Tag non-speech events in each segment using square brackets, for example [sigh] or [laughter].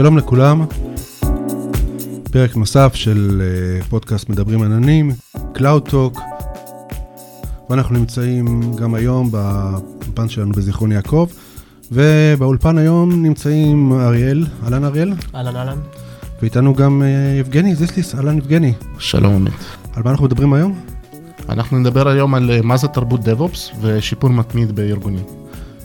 שלום לכולם, פרק נוסף של אה, פודקאסט מדברים עננים, Cloud Talk, ואנחנו נמצאים גם היום באולפן שלנו בזיכרון יעקב, ובאולפן היום נמצאים אריאל, אהלן אריאל, אהלן אהלן. ואיתנו גם אה, יבגני זיסליס, אהלן יבגני. שלום עמית. על מה אנחנו מדברים היום? אנחנו נדבר היום על אה, מה זה תרבות DevOps ושיפור מתמיד בארגונים.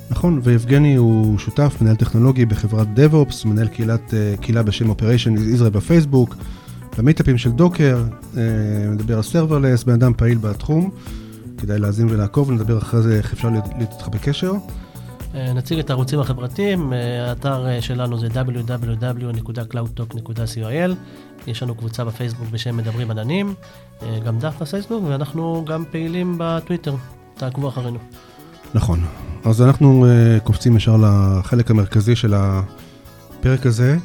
נכון, ויבגני הוא שותף, מנהל טכנולוגי בחברת DevOps, מנהל קהילת, אה, קהילה בשם Operation Israel בפייסבוק, במיטאפים של Docker, אה, מדבר על serverless, בן אדם פעיל בתחום, כדאי להאזין ולעקוב, נדבר אחרי זה איך אפשר להיות איתך בקשר. אה, נציג את הערוצים החברתיים, האתר שלנו זה www.cloudtalk.co.il. יש לנו קבוצה בפייסבוק בשם מדברים עננים, גם דף בפייסבוק, ואנחנו גם פעילים בטוויטר. תעקבו אחרינו. נכון, אז אנחנו uh, קופצים ישר לחלק המרכזי של הפרק הזה.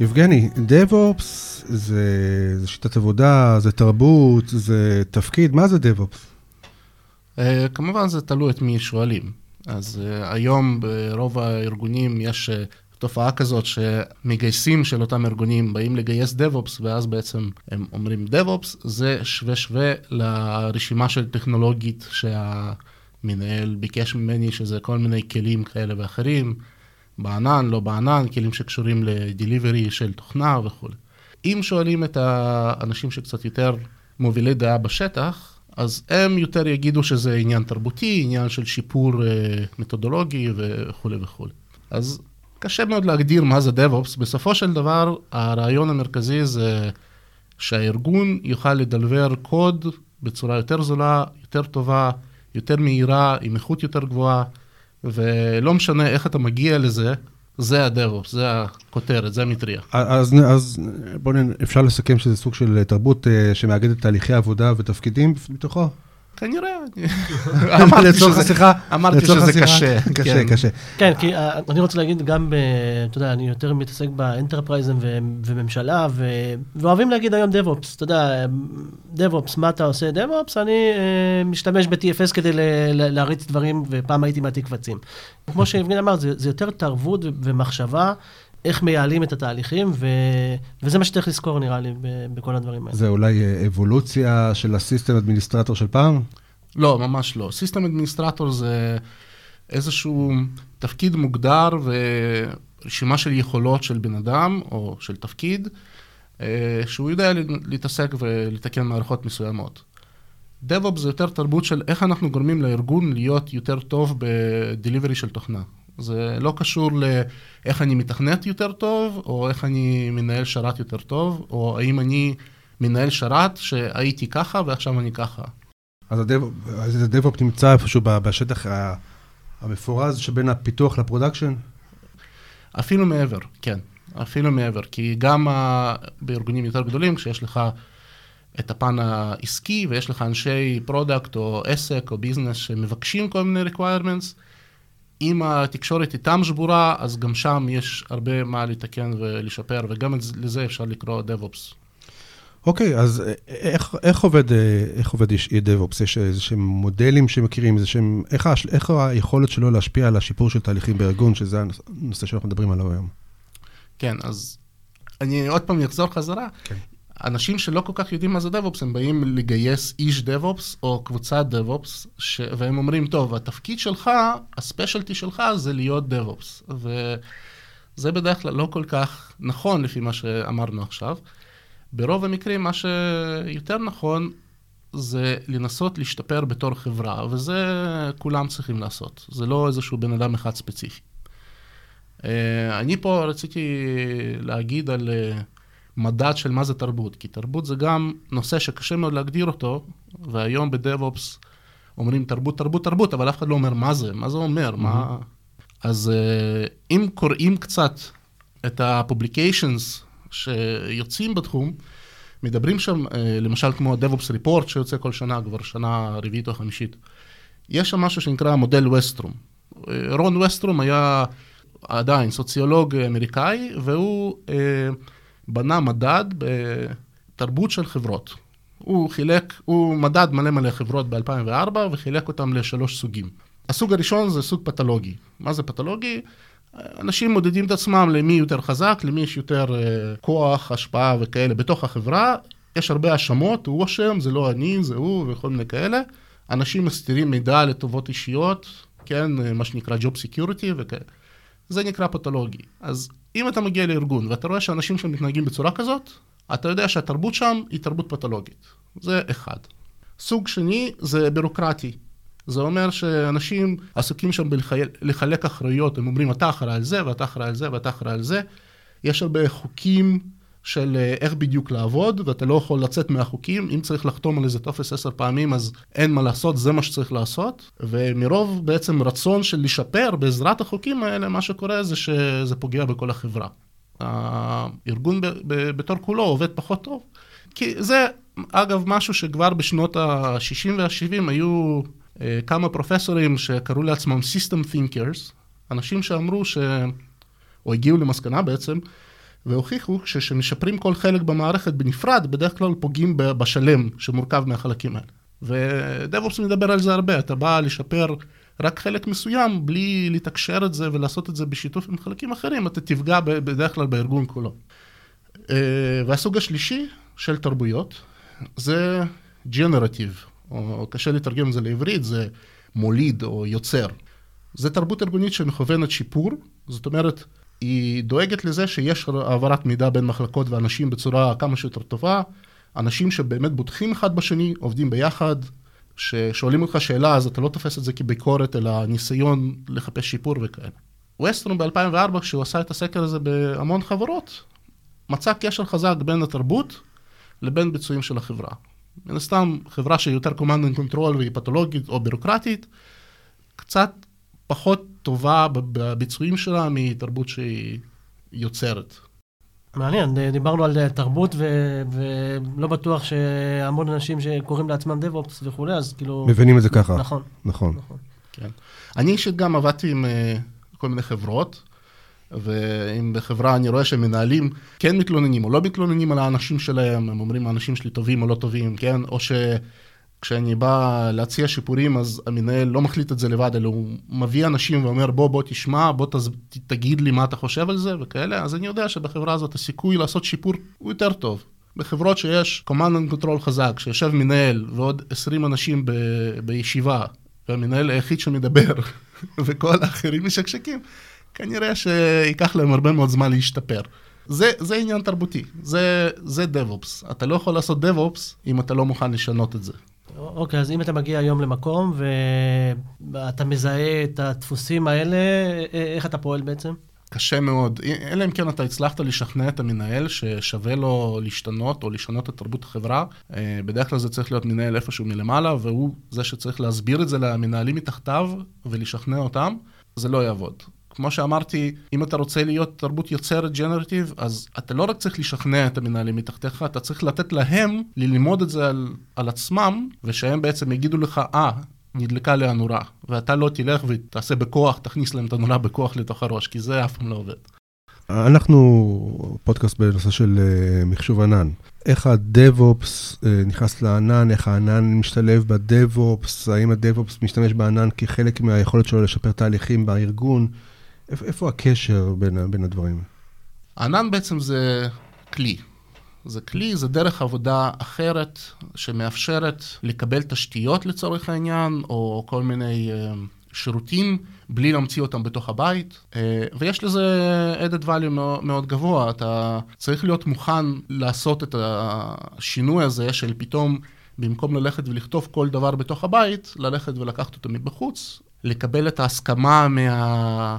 יבגני, DevOps זה, זה שיטת עבודה, זה תרבות, זה תפקיד, מה זה DevOps? Uh, כמובן זה תלוי את מי שואלים. אז uh, היום ברוב הארגונים יש uh, תופעה כזאת שמגייסים של אותם ארגונים באים לגייס DevOps, ואז בעצם הם אומרים DevOps, זה שווה שווה לרשימה של טכנולוגית שה... מנהל ביקש ממני שזה כל מיני כלים כאלה ואחרים, בענן, לא בענן, כלים שקשורים לדליברי של תוכנה וכו'. אם שואלים את האנשים שקצת יותר מובילי דעה בשטח, אז הם יותר יגידו שזה עניין תרבותי, עניין של שיפור אה, מתודולוגי וכולי וכולי. אז קשה מאוד להגדיר מה זה DevOps. בסופו של דבר, הרעיון המרכזי זה שהארגון יוכל לדלבר קוד בצורה יותר זולה, יותר טובה, יותר מהירה, עם איכות יותר גבוהה, ולא משנה איך אתה מגיע לזה, זה הדרוס, זה הכותרת, זה המטריה. אז, אז בואו. אפשר לסכם שזה סוג של תרבות uh, שמאגדת תהליכי עבודה ותפקידים מתוכו? כנראה. לצורך השיחה. אמרתי שזה קשה. קשה, קשה. כן, כי אה, אני רוצה להגיד גם, אתה יודע, אני יותר מתעסק באנטרפרייזם וממשלה, ואוהבים להגיד היום DevOps, אתה יודע, DevOps, מה אתה עושה DevOps? אני אה, משתמש ב-TFS כדי להריץ דברים, ופעם הייתי מעתיק קבצים. כמו שיבגין אמר, זה יותר תרבות ומחשבה. איך מייעלים את התהליכים, ו... וזה מה שצריך לזכור נראה לי בכל הדברים האלה. זה אולי אה, אבולוציה של הסיסטם אדמיניסטרטור של פעם? לא, ממש לא. סיסטם אדמיניסטרטור זה איזשהו תפקיד מוגדר ורשימה של יכולות של בן אדם או של תפקיד, אה, שהוא יודע להתעסק ולתקן מערכות מסוימות. DevOps זה יותר תרבות של איך אנחנו גורמים לארגון להיות יותר טוב בדליברי של תוכנה. זה לא קשור לאיך אני מתכנת יותר טוב, או איך אני מנהל שרת יותר טוב, או האם אני מנהל שרת שהייתי ככה ועכשיו אני ככה. אז ה DevOp נמצא איפשהו בשטח המפורז שבין הפיתוח ל production? אפילו מעבר, כן. אפילו מעבר, כי גם בארגונים יותר גדולים, כשיש לך את הפן העסקי ויש לך אנשי product או עסק או business שמבקשים כל מיני requirements, אם התקשורת איתם שבורה, אז גם שם יש הרבה מה לתקן ולשפר, וגם לזה אפשר לקרוא DevOps. אוקיי, okay, אז איך, איך עובד, איך עובד איש DevOps? יש איזה שהם מודלים שמכירים, איזה שהם, איך, איך היכולת שלו להשפיע על השיפור של תהליכים בארגון, שזה הנושא שאנחנו מדברים עליו היום? כן, אז אני עוד פעם אחזור חזרה. Okay. אנשים שלא כל כך יודעים מה זה DevOps, הם באים לגייס איש DevOps או קבוצת DevOps, ש... והם אומרים, טוב, התפקיד שלך, הספיישלטי שלך זה להיות DevOps. וזה בדרך כלל לא כל כך נכון לפי מה שאמרנו עכשיו. ברוב המקרים מה שיותר נכון זה לנסות להשתפר בתור חברה, וזה כולם צריכים לעשות. זה לא איזשהו בן אדם אחד ספציפי. אה, אני פה רציתי להגיד על... אה, מדד של מה זה תרבות, כי תרבות זה גם נושא שקשה מאוד להגדיר אותו, והיום בדב-אופס אומרים תרבות, תרבות, תרבות, אבל אף אחד לא אומר מה זה, מה זה אומר, mm-hmm. מה... אז uh, אם קוראים קצת את ה-publications שיוצאים בתחום, מדברים שם, uh, למשל כמו ה-DevOps Report שיוצא כל שנה, כבר שנה רביעית או חמישית. יש שם משהו שנקרא מודל וסטרום. רון וסטרום היה עדיין סוציולוג אמריקאי, והוא... בנה מדד בתרבות של חברות. הוא חילק, הוא מדד מלא מלא חברות ב-2004 וחילק אותם לשלוש סוגים. הסוג הראשון זה סוג פתולוגי. מה זה פתולוגי? אנשים מודדים את עצמם למי יותר חזק, למי יש יותר uh, כוח, השפעה וכאלה בתוך החברה. יש הרבה האשמות, הוא אשם, זה לא אני, זה הוא וכל מיני כאלה. אנשים מסתירים מידע לטובות אישיות, כן, מה שנקרא Job Security וכאלה. זה נקרא פתולוגי. אז אם אתה מגיע לארגון ואתה רואה שאנשים שם מתנהגים בצורה כזאת, אתה יודע שהתרבות שם היא תרבות פתולוגית. זה אחד. סוג שני זה בירוקרטי. זה אומר שאנשים עסוקים שם בלחלק אחריות, הם אומרים אתה אחראי על זה ואתה אחראי על זה ואתה אחראי על זה. יש הרבה חוקים של אה, איך בדיוק לעבוד, ואתה לא יכול לצאת מהחוקים. אם צריך לחתום על איזה טופס עשר פעמים, אז אין מה לעשות, זה מה שצריך לעשות. ומרוב בעצם רצון של לשפר בעזרת החוקים האלה, מה שקורה זה שזה פוגע בכל החברה. הארגון בתור כולו עובד פחות טוב. כי זה, אגב, משהו שכבר בשנות ה-60 וה-70 היו אה, כמה פרופסורים שקראו לעצמם System Thinkers, אנשים שאמרו ש... או הגיעו למסקנה בעצם, והוכיחו שכשמשפרים כל חלק במערכת בנפרד, בדרך כלל פוגעים בשלם שמורכב מהחלקים האלה. ודאב-אופס מדבר על זה הרבה, אתה בא לשפר רק חלק מסוים, בלי לתקשר את זה ולעשות את זה בשיתוף עם חלקים אחרים, אתה תפגע בדרך כלל בארגון כולו. אה, והסוג השלישי של תרבויות זה ג'נרטיב, או קשה לתרגם את זה לעברית, זה מוליד או יוצר. זה תרבות ארגונית שמכוונת שיפור, זאת אומרת, היא דואגת לזה שיש העברת מידע בין מחלקות ואנשים בצורה כמה שיותר טובה, אנשים שבאמת בוטחים אחד בשני, עובדים ביחד, ששואלים אותך שאלה אז אתה לא תופס את זה כביקורת, אלא ניסיון לחפש שיפור וכאלה. ווסטרום ב-2004, כשהוא עשה את הסקר הזה בהמון חברות, מצא קשר חזק בין התרבות לבין ביצועים של החברה. מן הסתם, חברה שהיא יותר command and control והיא פתולוגית או בירוקרטית, קצת פחות טובה בביצועים שלה מתרבות שהיא יוצרת. מעניין, דיברנו על תרבות ו- ולא בטוח שהמון אנשים שקוראים לעצמם DevOps וכולי, אז כאילו... מבינים את זה ככה. נכון. נכון. נכון. כן. אני אישית גם עבדתי עם uh, כל מיני חברות, ואם בחברה אני רואה שהם מנהלים כן מתלוננים או לא מתלוננים על האנשים שלהם, הם אומרים האנשים שלי טובים או לא טובים, כן? או ש... כשאני בא להציע שיפורים, אז המנהל לא מחליט את זה לבד, אלא הוא מביא אנשים ואומר, בוא, בוא תשמע, בוא תז... תגיד לי מה אתה חושב על זה וכאלה, אז אני יודע שבחברה הזאת הסיכוי לעשות שיפור הוא יותר טוב. בחברות שיש command and control חזק, שיושב מנהל ועוד 20 אנשים ב... בישיבה, והמנהל היחיד שמדבר, [laughs] וכל האחרים משקשקים, כנראה שייקח להם הרבה מאוד זמן להשתפר. זה, זה עניין תרבותי, זה, זה DevOps. אתה לא יכול לעשות DevOps אם אתה לא מוכן לשנות את זה. אוקיי, אז אם אתה מגיע היום למקום ואתה מזהה את הדפוסים האלה, איך אתה פועל בעצם? קשה מאוד, אלא אם כן אתה הצלחת לשכנע את המנהל ששווה לו להשתנות או לשנות את תרבות החברה. אה, בדרך כלל זה צריך להיות מנהל איפשהו מלמעלה, והוא זה שצריך להסביר את זה למנהלים מתחתיו ולשכנע אותם, זה לא יעבוד. כמו שאמרתי, אם אתה רוצה להיות תרבות יוצרת ג'נרטיב, אז אתה לא רק צריך לשכנע את המנהלים מתחתיך, אתה צריך לתת להם ללמוד את זה על, על עצמם, ושהם בעצם יגידו לך, אה, ah, נדלקה לי הנורה, ואתה לא תלך ותעשה בכוח, תכניס להם את הנורה בכוח לתוך הראש, כי זה אף פעם לא עובד. אנחנו פודקאסט בנושא של uh, מחשוב ענן. איך ה-DevOps uh, נכנס לענן, איך הענן משתלב ב-DevOps, האם ה-DevOps משתמש בענן כחלק מהיכולת שלו לשפר תהליכים בארגון. איפה הקשר בין, בין הדברים? ענן בעצם זה כלי. זה כלי, זה דרך עבודה אחרת שמאפשרת לקבל תשתיות לצורך העניין, או כל מיני uh, שירותים, בלי להמציא אותם בתוך הבית. Uh, ויש לזה added value מאוד גבוה. אתה צריך להיות מוכן לעשות את השינוי הזה של פתאום, במקום ללכת ולכתוב כל דבר בתוך הבית, ללכת ולקחת אותו מבחוץ, לקבל את ההסכמה מה...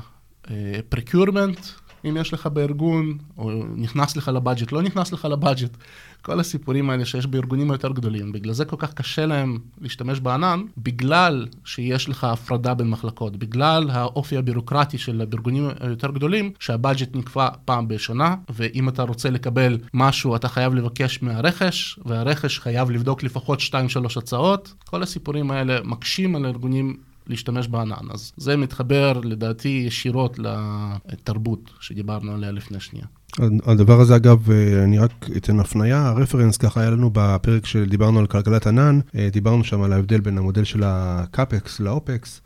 פרקיורמנט, אם יש לך בארגון, או נכנס לך לבאג'ט, לא נכנס לך לבאג'ט, כל הסיפורים האלה שיש בארגונים היותר גדולים. בגלל זה כל כך קשה להם להשתמש בענן, בגלל שיש לך הפרדה בין מחלקות, בגלל האופי הבירוקרטי של הארגונים היותר גדולים, שהבאג'ט נקבע פעם בשנה, ואם אתה רוצה לקבל משהו, אתה חייב לבקש מהרכש, והרכש חייב לבדוק לפחות 2-3 הצעות. כל הסיפורים האלה מקשים על הארגונים להשתמש בענן. אז זה מתחבר לדעתי ישירות לתרבות שדיברנו עליה לפני שנייה. הדבר הזה אגב, אני רק אתן הפנייה, הרפרנס ככה היה לנו בפרק שדיברנו על כלכלת ענן, דיברנו שם על ההבדל בין המודל של הקאפקס לאופקס.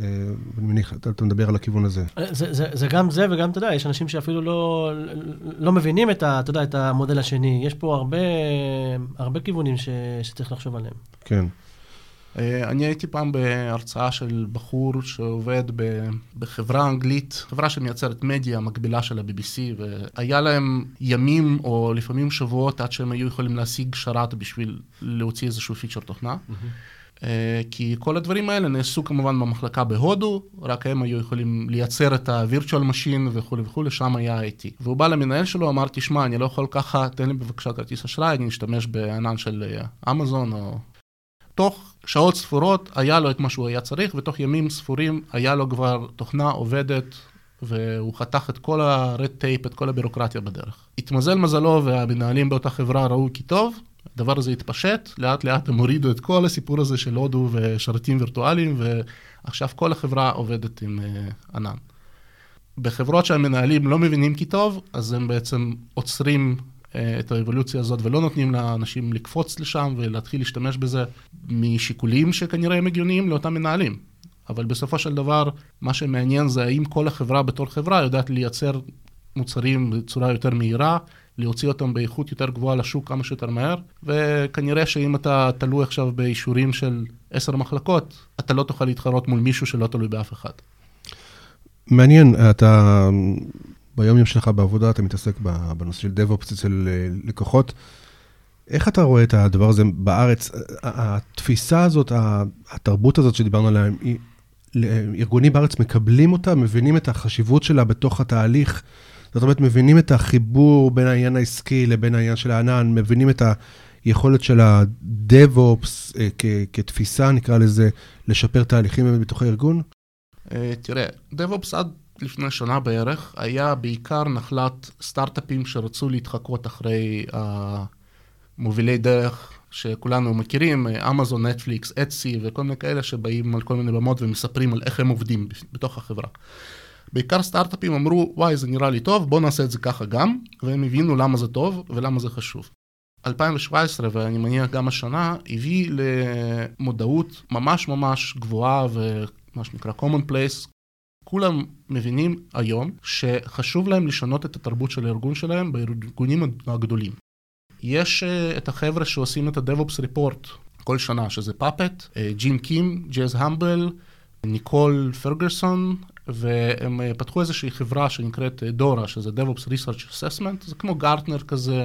אני מניח, אתה, אתה מדבר על הכיוון הזה. זה, זה, זה גם זה וגם, אתה יודע, יש אנשים שאפילו לא, לא מבינים את, ה, אתה יודע, את המודל השני. יש פה הרבה, הרבה כיוונים ש, שצריך לחשוב עליהם. כן. אה, אני הייתי פעם בהרצאה של בחור שעובד בחברה אנגלית, חברה שמייצרת מדיה, מקבילה של ה-BBC, והיה להם ימים או לפעמים שבועות עד שהם היו יכולים להשיג שרת בשביל להוציא איזשהו פיצ'ר תוכנה. Mm-hmm. כי כל הדברים האלה נעשו כמובן במחלקה בהודו, רק הם היו יכולים לייצר את ה-virtual machine וכולי וכולי, שם היה IT. והוא בא למנהל שלו, אמר, תשמע, אני לא יכול ככה, תן לי בבקשה כרטיס אשראי, אני אשתמש בענן של אמזון או תוך שעות ספורות היה לו את מה שהוא היה צריך, ותוך ימים ספורים היה לו כבר תוכנה עובדת, והוא חתך את כל ה-red tape, את כל הבירוקרטיה בדרך. התמזל מזלו והמנהלים באותה חברה ראו כי טוב, הדבר הזה התפשט, לאט לאט הם הורידו את כל הסיפור הזה של הודו ושרתים וירטואליים, ועכשיו כל החברה עובדת עם uh, ענן. בחברות שהמנהלים לא מבינים כי טוב, אז הם בעצם עוצרים את האבולוציה הזאת ולא נותנים לאנשים לקפוץ לשם ולהתחיל להשתמש בזה משיקולים שכנראה הם הגיוניים לאותם מנהלים. אבל בסופו של דבר, מה שמעניין זה האם כל החברה בתור חברה יודעת לייצר מוצרים בצורה יותר מהירה, להוציא אותם באיכות יותר גבוהה לשוק כמה שיותר מהר, וכנראה שאם אתה תלוי עכשיו באישורים של עשר מחלקות, אתה לא תוכל להתחרות מול מישהו שלא תלוי באף אחד. מעניין, אתה ביום יום שלך בעבודה אתה מתעסק בנושא של DevOps אצל אה, לקוחות. איך אתה רואה את הדבר הזה בארץ? התפיסה הזאת, התרבות הזאת שדיברנו עליה, ארגונים בארץ מקבלים אותה, מבינים את החשיבות שלה בתוך התהליך. זאת אומרת, מבינים את החיבור בין העניין העסקי לבין העניין של הענן, מבינים את היכולת של ה-DevOps אה, כתפיסה, נקרא לזה, לשפר תהליכים בתוך הארגון? אה, תראה, DevOps עד לפני שנה בערך, היה בעיקר נחלת סטארט-אפים שרצו להתחקות אחרי uh, דרך שכולנו מכירים, אמזון, נטפליקס, אצי וכל מיני כאלה שבאים על כל מיני במות ומספרים על איך הם עובדים בתוך החברה. בעיקר סטארט-אפים אמרו, וואי, זה נראה לי טוב, בואו נעשה את זה ככה גם, והם הבינו למה זה טוב ולמה זה חשוב. 2017, ואני מניח גם השנה, הביא למודעות ממש ממש גבוהה ומה שנקרא common place, כולם מבינים היום שחשוב להם לשנות את התרבות של הארגון שלהם בארגונים הגדולים. יש uh, את החבר'ה שעושים את ה-DevOps Report כל שנה, שזה פאפט, ג'ים קים, ג'אז המבל, ניקול פרגרסון, והם uh, פתחו איזושהי חברה שנקראת דורה, שזה DevOps Research Assessment, זה כמו גארטנר כזה,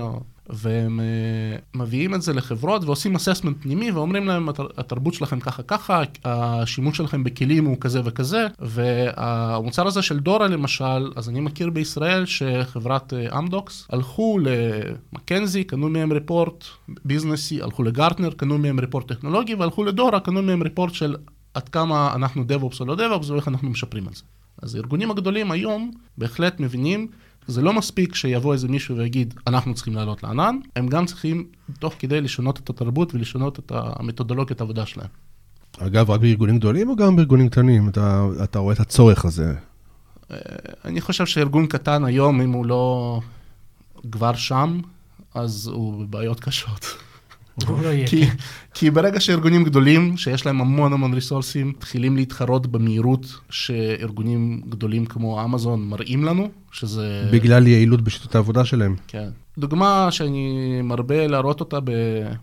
והם uh, מביאים את זה לחברות ועושים אססמנט פנימי ואומרים להם, התרבות שלכם ככה ככה, השימוש שלכם בכלים הוא כזה וכזה, והמוצר הזה של דורה למשל, אז אני מכיר בישראל שחברת אמדוקס uh, הלכו למקנזי, קנו מהם ריפורט ביזנסי, הלכו לגרטנר, קנו מהם ריפורט טכנולוגי, והלכו לדורה, קנו מהם ריפורט של עד כמה אנחנו DevOps או לא DevOps ואיך אנחנו משפרים את זה. אז הארגונים הגדולים היום בהחלט מבינים זה לא מספיק שיבוא איזה מישהו ויגיד, אנחנו צריכים לעלות לענן, הם גם צריכים תוך כדי לשנות את התרבות ולשנות את המתודולוגיית העבודה שלהם. אגב, רק בארגונים גדולים או גם בארגונים קטנים? אתה, אתה רואה את הצורך הזה? אה, אני חושב שארגון קטן היום, אם הוא לא כבר שם, אז הוא בבעיות קשות. לא כי, כי ברגע שארגונים גדולים, שיש להם המון המון ריסורסים, מתחילים להתחרות במהירות שארגונים גדולים כמו אמזון מראים לנו, שזה... בגלל יעילות בשיטות העבודה שלהם. כן. דוגמה שאני מרבה להראות אותה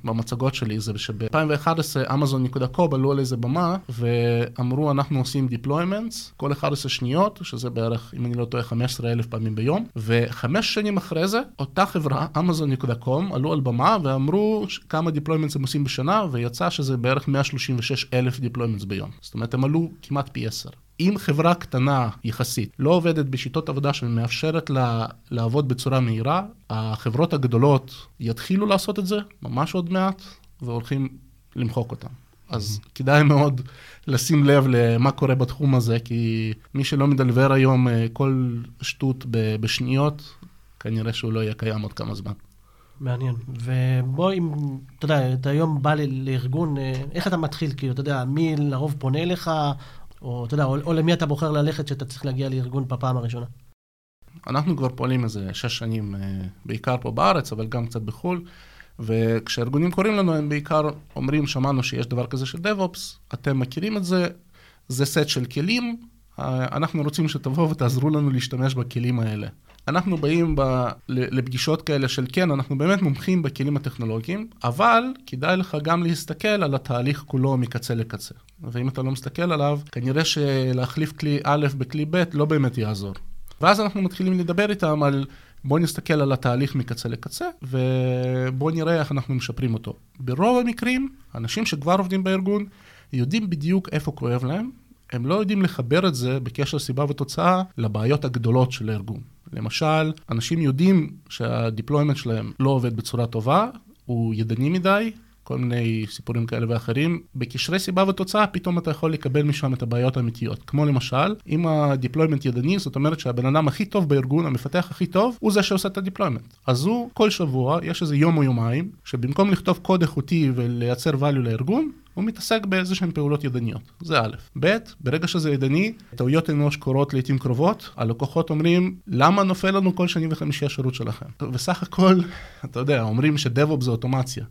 במצגות שלי, זה שב-2011 אמזון.קום עלו על איזה במה ואמרו אנחנו עושים deployments כל 11 שניות, שזה בערך, אם אני לא טועה, 15 אלף פעמים ביום, וחמש שנים אחרי זה, אותה חברה, אמזון.קום, עלו על במה ואמרו כמה deployments הם עושים בשנה, ויצא שזה בערך 136 אלף deployments ביום. זאת אומרת, הם עלו כמעט פי 10. אם חברה קטנה יחסית לא עובדת בשיטות עבודה שמאפשרת לה לעבוד בצורה מהירה, החברות הגדולות יתחילו לעשות את זה ממש עוד מעט, והולכים למחוק אותם. אז mm-hmm. כדאי מאוד לשים לב למה קורה בתחום הזה, כי מי שלא מדלבר היום אה, כל שטות בשניות, כנראה שהוא לא יהיה קיים עוד כמה זמן. מעניין. ובוא, אם, אתה יודע, אתה היום בא לארגון, אה, איך אתה מתחיל? כאילו, אתה יודע, מי לרוב פונה אליך, או אתה יודע, או, או למי אתה בוחר ללכת שאתה צריך להגיע לארגון בפעם הראשונה? אנחנו כבר פועלים איזה שש שנים, אה, בעיקר פה בארץ, אבל גם קצת בחו"ל, וכשארגונים קוראים לנו, הם בעיקר אומרים, שמענו שיש דבר כזה של DevOps, אתם מכירים את זה, זה סט של כלים, אנחנו רוצים שתבואו ותעזרו לנו להשתמש בכלים האלה. אנחנו באים ב, לפגישות כאלה של כן, אנחנו באמת מומחים בכלים הטכנולוגיים, אבל כדאי לך גם להסתכל על התהליך כולו מקצה לקצה. ואם אתה לא מסתכל עליו, כנראה שלהחליף כלי א' בכלי ב' לא באמת יעזור. ואז אנחנו מתחילים לדבר איתם על בואו נסתכל על התהליך מקצה לקצה, ובואו נראה איך אנחנו משפרים אותו. ברוב המקרים, אנשים שכבר עובדים בארגון, יודעים בדיוק איפה כואב להם, הם לא יודעים לחבר את זה בקשר סיבה ותוצאה לבעיות הגדולות של הארגון. למשל, אנשים יודעים שהדיפלוימנט שלהם לא עובד בצורה טובה, הוא ידני מדי, כל מיני סיפורים כאלה ואחרים. בקשרי סיבה ותוצאה, פתאום אתה יכול לקבל משם את הבעיות האמיתיות. כמו למשל, אם ה deployment ידני, זאת אומרת שהבן אדם הכי טוב בארגון, המפתח הכי טוב, הוא זה שעושה את ה deployment. אז הוא, כל שבוע, יש איזה יום או יומיים, שבמקום לכתוב קוד איכותי ולייצר value לארגון, הוא מתעסק באיזה שהן פעולות ידניות, זה א'. ב', ברגע שזה ידני, טעויות אנוש קורות לעיתים קרובות, הלקוחות אומרים, למה נופל לנו כל שני וחמישי השירות שלכם? וסך הכל, אתה יודע, אומרים שדב-אופ זה אוטומציה.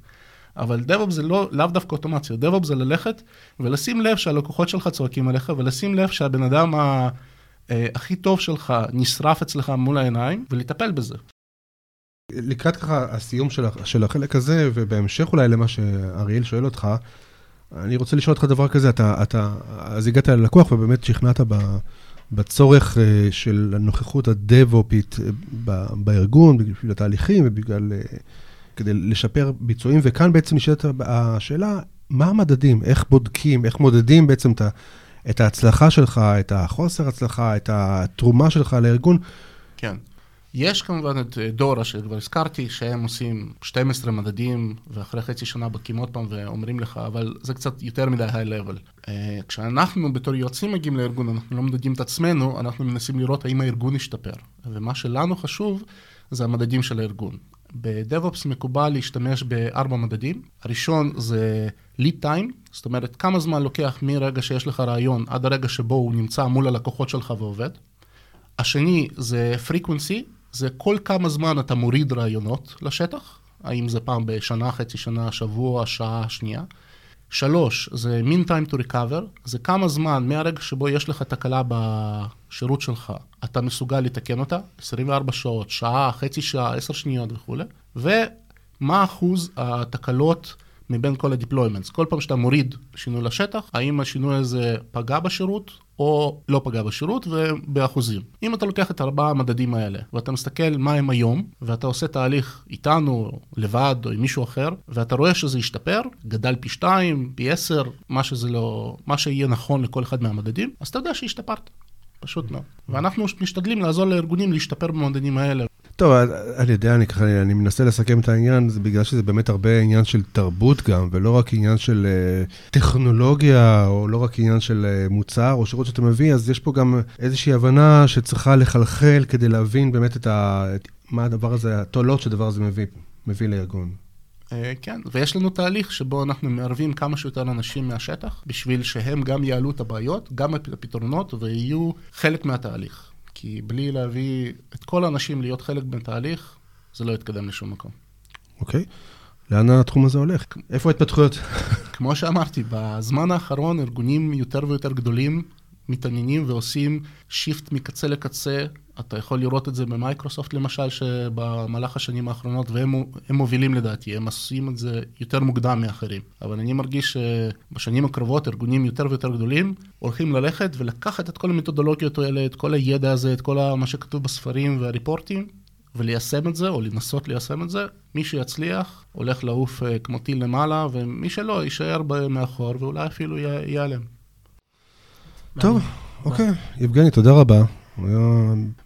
אבל DevOps זה לא, לאו דווקא אוטומציה, DevOps זה ללכת ולשים לב שהלקוחות שלך צועקים עליך, ולשים לב שהבן אדם ה, אה, הכי טוב שלך נשרף אצלך מול העיניים, ולטפל בזה. לקראת ככה הסיום של, של החלק הזה, ובהמשך אולי למה שאריאל שואל אותך, אני רוצה לשאול אותך דבר כזה, אתה, אתה, אז הגעת ללקוח ובאמת שכנעת ב, בצורך אה, של הנוכחות הדב-אופית אה, בארגון, בשביל התהליכים ובגלל כדי לשפר ביצועים, וכאן בעצם נשאלת השאלה, מה המדדים? איך בודקים, איך מודדים בעצם את, את ההצלחה שלך, את החוסר הצלחה, את התרומה שלך לארגון? כן. יש כמובן את אה, דורה שכבר הזכרתי, שהם עושים 12 מדדים, ואחרי חצי שנה בודקים עוד פעם ואומרים לך, אבל זה קצת יותר מדי היי-לבל. Uh, כשאנחנו בתור יועצים מגיעים לארגון, אנחנו לא מדדים את עצמנו, אנחנו מנסים לראות האם הארגון השתפר. ומה שלנו חשוב זה המדדים של הארגון. ב-DevOps מקובל להשתמש בארבע מדדים. הראשון זה lead time, זאת אומרת כמה זמן לוקח מרגע שיש לך רעיון עד הרגע שבו הוא נמצא מול הלקוחות שלך ועובד. השני זה frequency, זה כל כמה זמן אתה מוריד רעיונות לשטח, האם זה פעם בשנה, חצי שנה, שבוע, שעה, שנייה. שלוש, זה mean time to recover, זה כמה זמן מהרגע שבו יש לך תקלה בשירות שלך, אתה מסוגל לתקן אותה, 24 שעות, שעה, חצי שעה, 10 שניות וכולי, ומה אחוז התקלות מבין כל ה-deployments. כל פעם שאתה מוריד שינוי לשטח, האם השינוי הזה פגע בשירות או לא פגע בשירות ובאחוזים. אם אתה לוקח את ארבעה המדדים האלה ואתה מסתכל מה הם היום ואתה עושה תהליך איתנו, לבד או עם מישהו אחר ואתה רואה שזה השתפר, גדל פי שתיים, פי עשר, מה שזה לא, מה שיהיה נכון לכל אחד מהמדדים, אז אתה יודע שהשתפרת. פשוט מאוד. ואנחנו משתדלים לעזור לארגונים להשתפר במדדים האלה. טוב, אני יודע, אני ככה, אני מנסה לסכם את העניין, זה בגלל שזה באמת הרבה עניין של תרבות גם, ולא רק עניין של uh, טכנולוגיה, או לא רק עניין של uh, מוצר או שירות שאתה מביא, אז יש פה גם איזושהי הבנה שצריכה לחלחל כדי להבין באמת את ה... את, מה הדבר הזה, התועלות שהדבר הזה מביא, מביא לארגון. Uh, כן, ויש לנו תהליך שבו אנחנו מערבים כמה שיותר אנשים מהשטח, בשביל שהם גם יעלו את הבעיות, גם את הפתרונות, ויהיו חלק מהתהליך. כי בלי להביא את כל האנשים להיות חלק בתהליך, זה לא יתקדם לשום מקום. אוקיי. לאן התחום הזה הולך? איפה ההתפתחויות? [laughs] כמו שאמרתי, בזמן האחרון ארגונים יותר ויותר גדולים מתעניינים ועושים שיפט מקצה לקצה. אתה יכול לראות את זה במייקרוסופט למשל, שבמהלך השנים האחרונות, והם מובילים לדעתי, הם עושים את זה יותר מוקדם מאחרים. אבל אני מרגיש שבשנים הקרובות ארגונים יותר ויותר גדולים הולכים ללכת ולקחת את כל המתודולוגיות האלה, את כל הידע הזה, את כל מה שכתוב בספרים והריפורטים, וליישם את זה, או לנסות ליישם את זה. מי שיצליח, הולך לעוף אה, כמו טיל למעלה, ומי שלא, יישאר מאחור, ואולי אפילו ייעלם. טוב, אוקיי. יבגני, תודה רבה.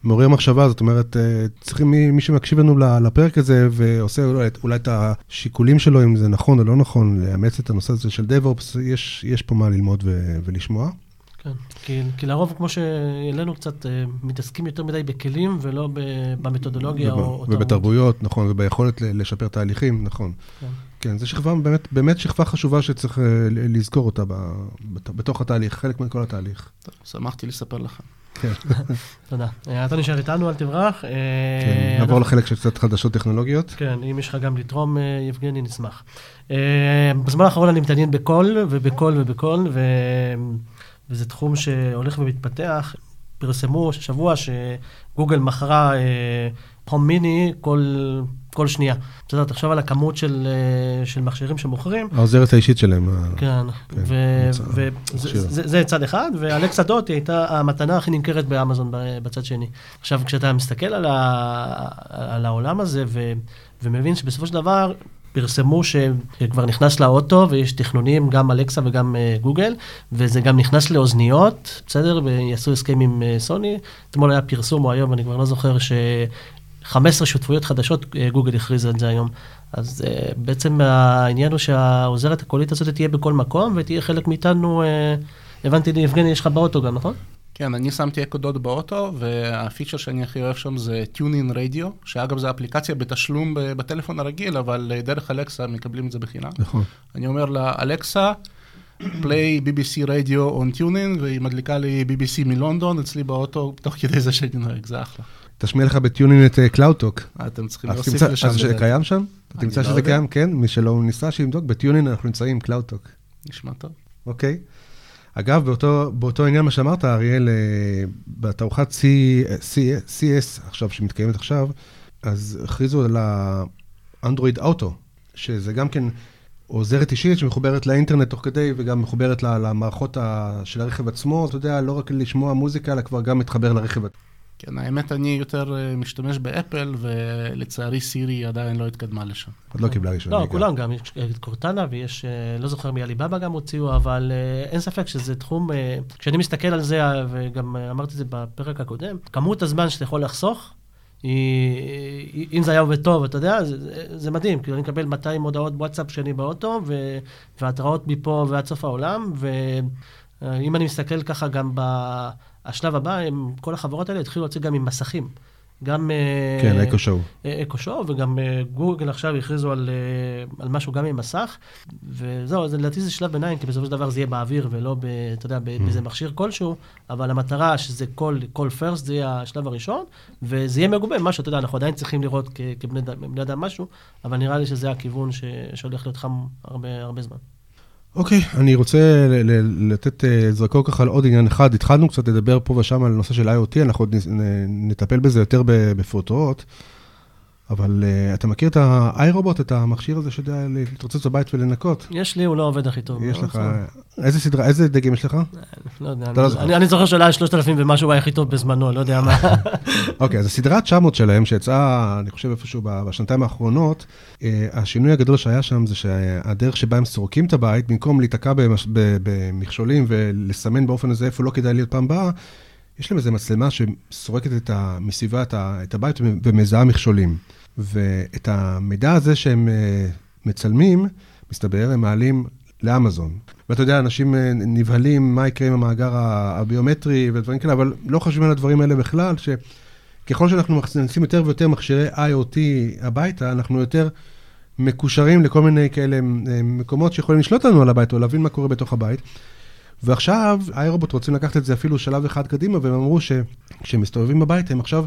מעורר מחשבה, זאת אומרת, אה, צריכים מי, מי שמקשיב לנו לפרק הזה ועושה אולי, אולי את השיקולים שלו, אם זה נכון או לא נכון, לאמץ את הנושא הזה של DevOps, יש, יש פה מה ללמוד ו, ולשמוע. כן, כי, כי לרוב, כמו שהעלינו קצת, אה, מתעסקים יותר מדי בכלים ולא במתודולוגיה וב, או, ובתרבויות, או נכון, וביכולת לשפר תהליכים, נכון. כן. כן, זו שכבה, באמת, באמת שכבה חשובה שצריך אה, לזכור אותה בתוך התהליך, חלק מכל התהליך. טוב, שמחתי לספר לכם. כן. [laughs] תודה. אה, אתה נשאר איתנו, אל תברח. כן, נעבור לחלק של קצת חדשות טכנולוגיות. כן, אם יש לך גם לתרום, יבגני, נשמח. בזמן האחרון אני מתעניין בקול ובקול ובקול, וזה תחום שהולך ומתפתח. פרסמו שבוע שגוגל מכרה הום מיני כל, כל שנייה. אתה יודע, תחשוב על הכמות של, אה, של מכשירים שמוכרים. העוזרת האישית שלהם. כן, כן וזה צד אחד, ואלכסה דוט היא הייתה המתנה הכי נמכרת באמזון בצד שני. עכשיו, כשאתה מסתכל על, ה, על העולם הזה ו, ומבין שבסופו של דבר, פרסמו שכבר נכנס לאוטו ויש תכנונים, גם אלקסה וגם uh, גוגל, וזה גם נכנס לאוזניות, בסדר? ויעשו הסכם עם uh, סוני. אתמול היה פרסום, או היום, אני כבר לא זוכר, ש... 15 שותפויות חדשות, אה, גוגל הכריזה את זה היום. אז uh, בעצם העניין הוא שהעוזרת הקולית הזאת תהיה בכל מקום, ותהיה חלק מאיתנו, uh, הבנתי, יבגני, יש לך באוטו גם, נכון? כן, אני שמתי אקו דוד באוטו, והפיצ'ר שאני הכי אוהב שם זה טיונין רדיו, שאגב זו אפליקציה בתשלום בטלפון הרגיל, אבל דרך אלקסה מקבלים את זה בחינם. נכון. אני אומר לה, אלקסה, play BBC Radio on TuneIn, והיא מדליקה לי BBC מלונדון אצלי באוטו, תוך כדי זה שאני נוהג, זה אחלה. תשמיע לך ב TuneIn את CloudTalk. אה, אתם צריכים להוסיף לשם. אז זה קיים שם? אתה תמצא לא שזה קיים? כן, מי שלא ניסה שיבדוק, ב TuneIn אנחנו נמצאים עם CloudTalk. נשמע טוב. אוקיי. אגב, באותו, באותו עניין מה שאמרת, אריאל, אה, בתערוכת CES עכשיו, שמתקיימת עכשיו, אז הכריזו על האנדרואיד אוטו, שזה גם כן עוזרת אישית שמחוברת לאינטרנט תוך כדי, וגם מחוברת למערכות של הרכב עצמו, אתה יודע, לא רק לשמוע מוזיקה, אלא כבר גם מתחבר לרכב. כן, האמת, אני יותר אה, משתמש באפל, ולצערי סירי עדיין לא התקדמה לשם. עוד לא קיבלה ראשונה. לא, כולם גם, יש את קורטנה ויש, אה, לא זוכר מי עליבאבא גם הוציאו, אבל אה, אין ספק שזה תחום, כשאני מסתכל על זה, וגם אמרתי את זה בפרק הקודם, כמות הזמן שאתה יכול לחסוך, היא, אם זה היה עובד טוב, אתה יודע, זה, זה מדהים, כי אני מקבל 200 הודעות וואטסאפ שני באוטו, ו, והתראות מפה ועד סוף העולם, ואם אני מסתכל ככה גם ב... השלב הבא, הם, כל החברות האלה התחילו להוציא גם עם מסכים. גם... אה, כן, אקו שואו. אה, אקו שואו, וגם אה, גוגל עכשיו הכריזו על, על משהו גם עם מסך. וזהו, לדעתי זה שלב ביניים, כי בסופו של דבר זה יהיה באוויר ולא, ב, אתה יודע, mm. באיזה מכשיר כלשהו, אבל המטרה שזה כל, כל first, זה יהיה השלב הראשון, וזה יהיה מגובה, משהו, אתה יודע, אנחנו עדיין צריכים לראות כבני אדם משהו, אבל נראה לי שזה הכיוון ש, שהולך להיות חם הרבה, הרבה זמן. אוקיי, okay, אני רוצה לתת uh, זרקור ככה על עוד עניין אחד. התחלנו קצת לדבר פה ושם על נושא של IoT, אנחנו עוד נטפל בזה יותר בפרוטרוט. אבל uh, אתה מכיר את ה-iRobot, את המכשיר הזה שיודע להתרוצץ בבית ולנקות? יש לי, הוא לא עובד הכי טוב. יש לך, איזה סדרה, איזה דגם יש לך? לא יודע, לא אני, אני זוכר שאולי 3,000 ומשהו היה הכי טוב בזמנו, לא יודע מה. [laughs] אוקיי, אז הסדרה 900 שלהם, שיצאה, אני חושב איפשהו בשנתיים האחרונות, השינוי הגדול שהיה שם זה שהדרך שבה הם סורקים את הבית, במקום להיתקע במכשולים ולסמן באופן הזה איפה לא כדאי להיות פעם באה, יש להם איזו מצלמה שסורקת מסביבה את הבית ומזהה מכשולים. ואת המידע הזה שהם אה, מצלמים, מסתבר, הם מעלים לאמזון. ואתה יודע, אנשים אה, נבהלים מה יקרה עם המאגר הביומטרי ודברים כאלה, אבל לא חושבים על הדברים האלה בכלל, שככל שאנחנו מכניסים יותר ויותר מכשירי IoT הביתה, אנחנו יותר מקושרים לכל מיני כאלה אה, מקומות שיכולים לשלוט לנו על הבית או להבין מה קורה בתוך הבית. ועכשיו, אירובוט רוצים לקחת את זה אפילו שלב אחד קדימה, והם אמרו שכשהם מסתובבים בבית, הם עכשיו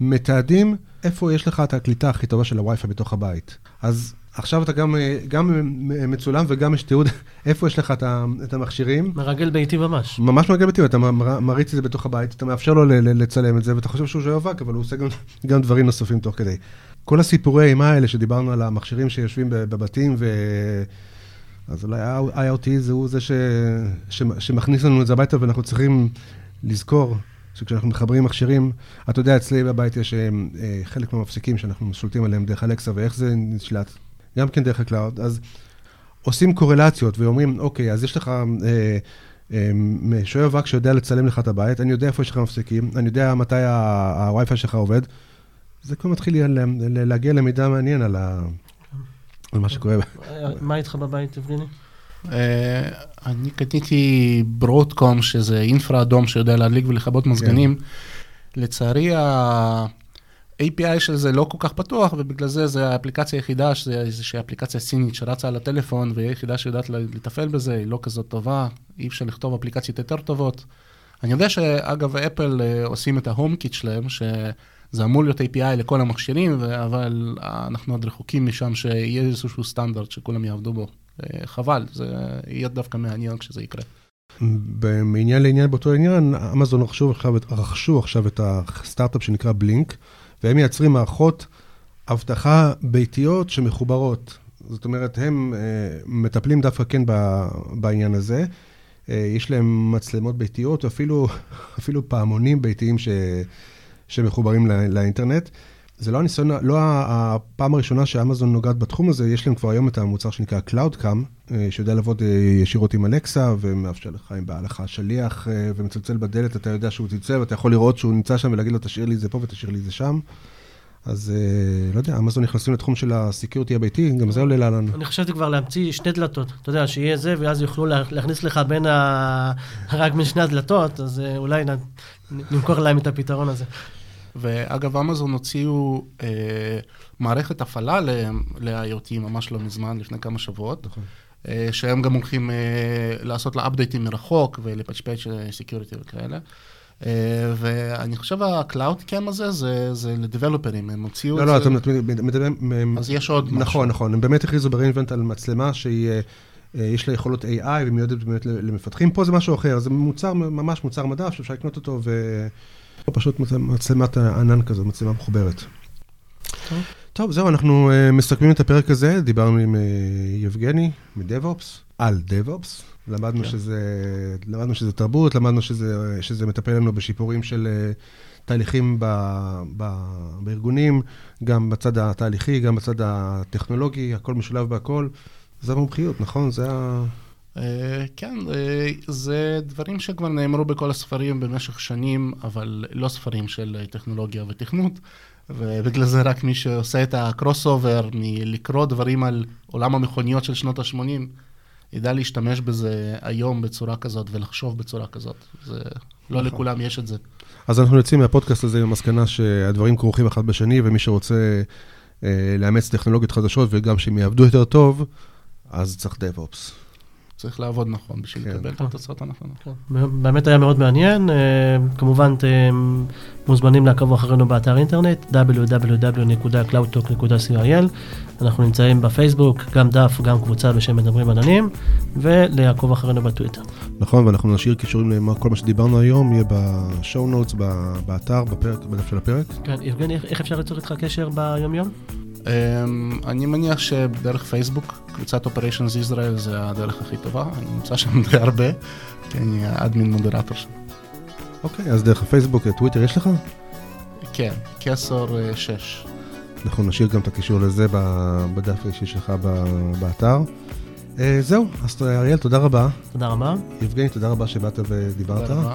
מתעדים איפה יש לך את הקליטה הכי טובה של הווי-פיי בתוך הבית. אז עכשיו אתה גם, גם מצולם וגם יש תיעוד איפה יש לך את המכשירים. מרגל ביתי ממש. ממש מרגל ביתי, אתה מריץ את זה בתוך הבית, אתה מאפשר לו לצלם את זה, ואתה חושב שהוא שואב אבק, אבל הוא עושה גם, גם דברים נוספים תוך כדי. כל הסיפורי אימה האלה שדיברנו על המכשירים שיושבים בבתים, ו... אז אולי IoT זה הוא זה ש... ש... שמכניס לנו את זה הביתה, ואנחנו צריכים לזכור שכשאנחנו מחברים מכשירים, אתה יודע, אצלי בבית יש אה, חלק מהמפסיקים שאנחנו שולטים עליהם דרך Alexa, ואיך זה נשלט? גם כן דרך ה cloud. אז עושים קורלציות ואומרים, אוקיי, אז יש לך אה, אה, שואב אבק שיודע לצלם לך את הבית, אני יודע איפה יש לך מפסיקים, אני יודע מתי ה WiFi שלך עובד. זה כבר מתחיל להגיע למידע מעניין. על מה שקורה. מה איתך בבית, יבגני? אה, אני קניתי ברודקום, שזה אינפרה אדום שיודע להדליק ולכבות מזגנים. כן. לצערי, ה-API של זה לא כל כך פתוח, ובגלל זה זו האפליקציה היחידה, שזו איזושהי אפליקציה סינית שרצה על הטלפון, והיא היחידה שיודעת לתפעל בזה, היא לא כזאת טובה, אי אפשר לכתוב אפליקציות יותר טובות. אני יודע שאגב, אפל אה, עושים את ההום קיט שלהם, שזה אמור להיות API לכל המכשירים, אבל אנחנו עוד רחוקים משם שיהיה איזשהו סטנדרט שכולם יעבדו בו. חבל, זה יהיה דווקא מעניין כשזה יקרה. מעניין לעניין באותו עניין, אמזון רכשו עכשיו, רכשו עכשיו את הסטארט-אפ שנקרא בלינק, והם מייצרים מערכות אבטחה ביתיות שמחוברות. זאת אומרת, הם אה, מטפלים דווקא כן בעניין הזה. אה, יש להם מצלמות ביתיות, אפילו, אפילו פעמונים ביתיים ש, שמחוברים לאינטרנט. זה לא הניסיון, לא הפעם הראשונה שאמזון נוגעת בתחום הזה, יש להם כבר היום את המוצר שנקרא CloudCam, אה, שיודע לעבוד אה, ישירות עם אלקסה, ומאפשר לך, בא לך שליח אה, ומצלצל בדלת, אתה יודע שהוא צלצל, ואתה יכול לראות שהוא נמצא שם ולהגיד לו, תשאיר לי את זה פה ותשאיר לי את זה שם. אז לא יודע, אמזון נכנסים לתחום של הסקיורטי הביתי, גם זה עולה לנו. אני חשבתי כבר להמציא שתי דלתות, אתה יודע, שיהיה זה, ואז יוכלו להכניס לך בין ה... [laughs] רק בין שני הדלתות, אז אולי נמכור להם את הפתרון הזה. ואגב, אמזון הוציאו אה, מערכת הפעלה ל-IoT ממש לא מזמן, לפני כמה שבועות, נכון. אה, שהם גם הולכים אה, לעשות לה אפדייטים מרחוק ולפצ'פץ' security וכאלה. אה, ואני חושב ה-Cloud Cam הזה, זה, זה לדבלופרים, הם הוציאו לא, את לא, זה. לא, אתה מדבר... אז יש עוד משהו. נכון, נכון, הם באמת הכריזו ב-re:Invent על מצלמה שהיא... יש לה יכולות AI ומיועדת באמת למפתחים. פה זה משהו אחר, זה מוצר, ממש מוצר מדף שאפשר לקנות אותו ו... פשוט מצלמת ענן כזו, מצלמה מחוברת. טוב. טוב, זהו, אנחנו uh, מסכמים את הפרק הזה, דיברנו עם uh, יבגני מדב-אופס, על דב-אופס. למדנו, כן. שזה, למדנו שזה תרבות, למדנו שזה, שזה מטפל לנו בשיפורים של uh, תהליכים ב, ב, בארגונים, גם בצד התהליכי, גם בצד הטכנולוגי, הכל משולב בהכל. זה המומחיות, נכון? זה ה... אה, כן, אה, זה דברים שכבר נאמרו בכל הספרים במשך שנים, אבל לא ספרים של טכנולוגיה ותכנות, ובגלל זה רק מי שעושה את הקרוס אובר מלקרוא דברים על עולם המכוניות של שנות ה-80, ידע להשתמש בזה היום בצורה כזאת ולחשוב בצורה כזאת. זה, לא נכון. לכולם יש את זה. אז אנחנו יוצאים מהפודקאסט הזה עם המסקנה שהדברים כרוכים אחד בשני, ומי שרוצה אה, לאמץ טכנולוגיות חדשות וגם שהם יעבדו יותר טוב, אז צריך DevOps. צריך לעבוד נכון בשביל כן. לקבל את התוצאות הנכונות. כן. באמת היה מאוד מעניין. אה, כמובן, אתם מוזמנים לעקוב אחרינו באתר אינטרנט, www.cloudtalk.coil. אנחנו נמצאים בפייסבוק, גם דף, גם קבוצה בשם מדברים עננים, ולעקוב אחרינו בטוויטר. נכון, ואנחנו נשאיר קישורים לכל מה שדיברנו היום, יהיה בשואו נוטס, באתר, בפרק, בדף של הפרק. כן, יבגני, איך אפשר ליצור איתך קשר ביומיום? אמ, אני מניח שדרך פייסבוק, קבוצת אופריישנס ישראל זה הדרך הכי טובה, אני נמצא שם [laughs] די הרבה, כי אני אדמין מודרטור שם. אוקיי, אז דרך הפייסבוק, טוויטר יש לך? כן, כסור 6. אה, אנחנו נשאיר גם את הקישור לזה בדף האישי שלך באתר. אה, זהו, אז אריאל, תודה רבה. תודה רבה. יבגני, תודה רבה שבאת ודיברת. תודה רבה,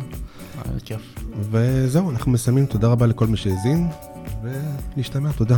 היה כיף. וזהו, אנחנו מסיימים, תודה רבה לכל מי שהאזין, ולהשתמע, תודה.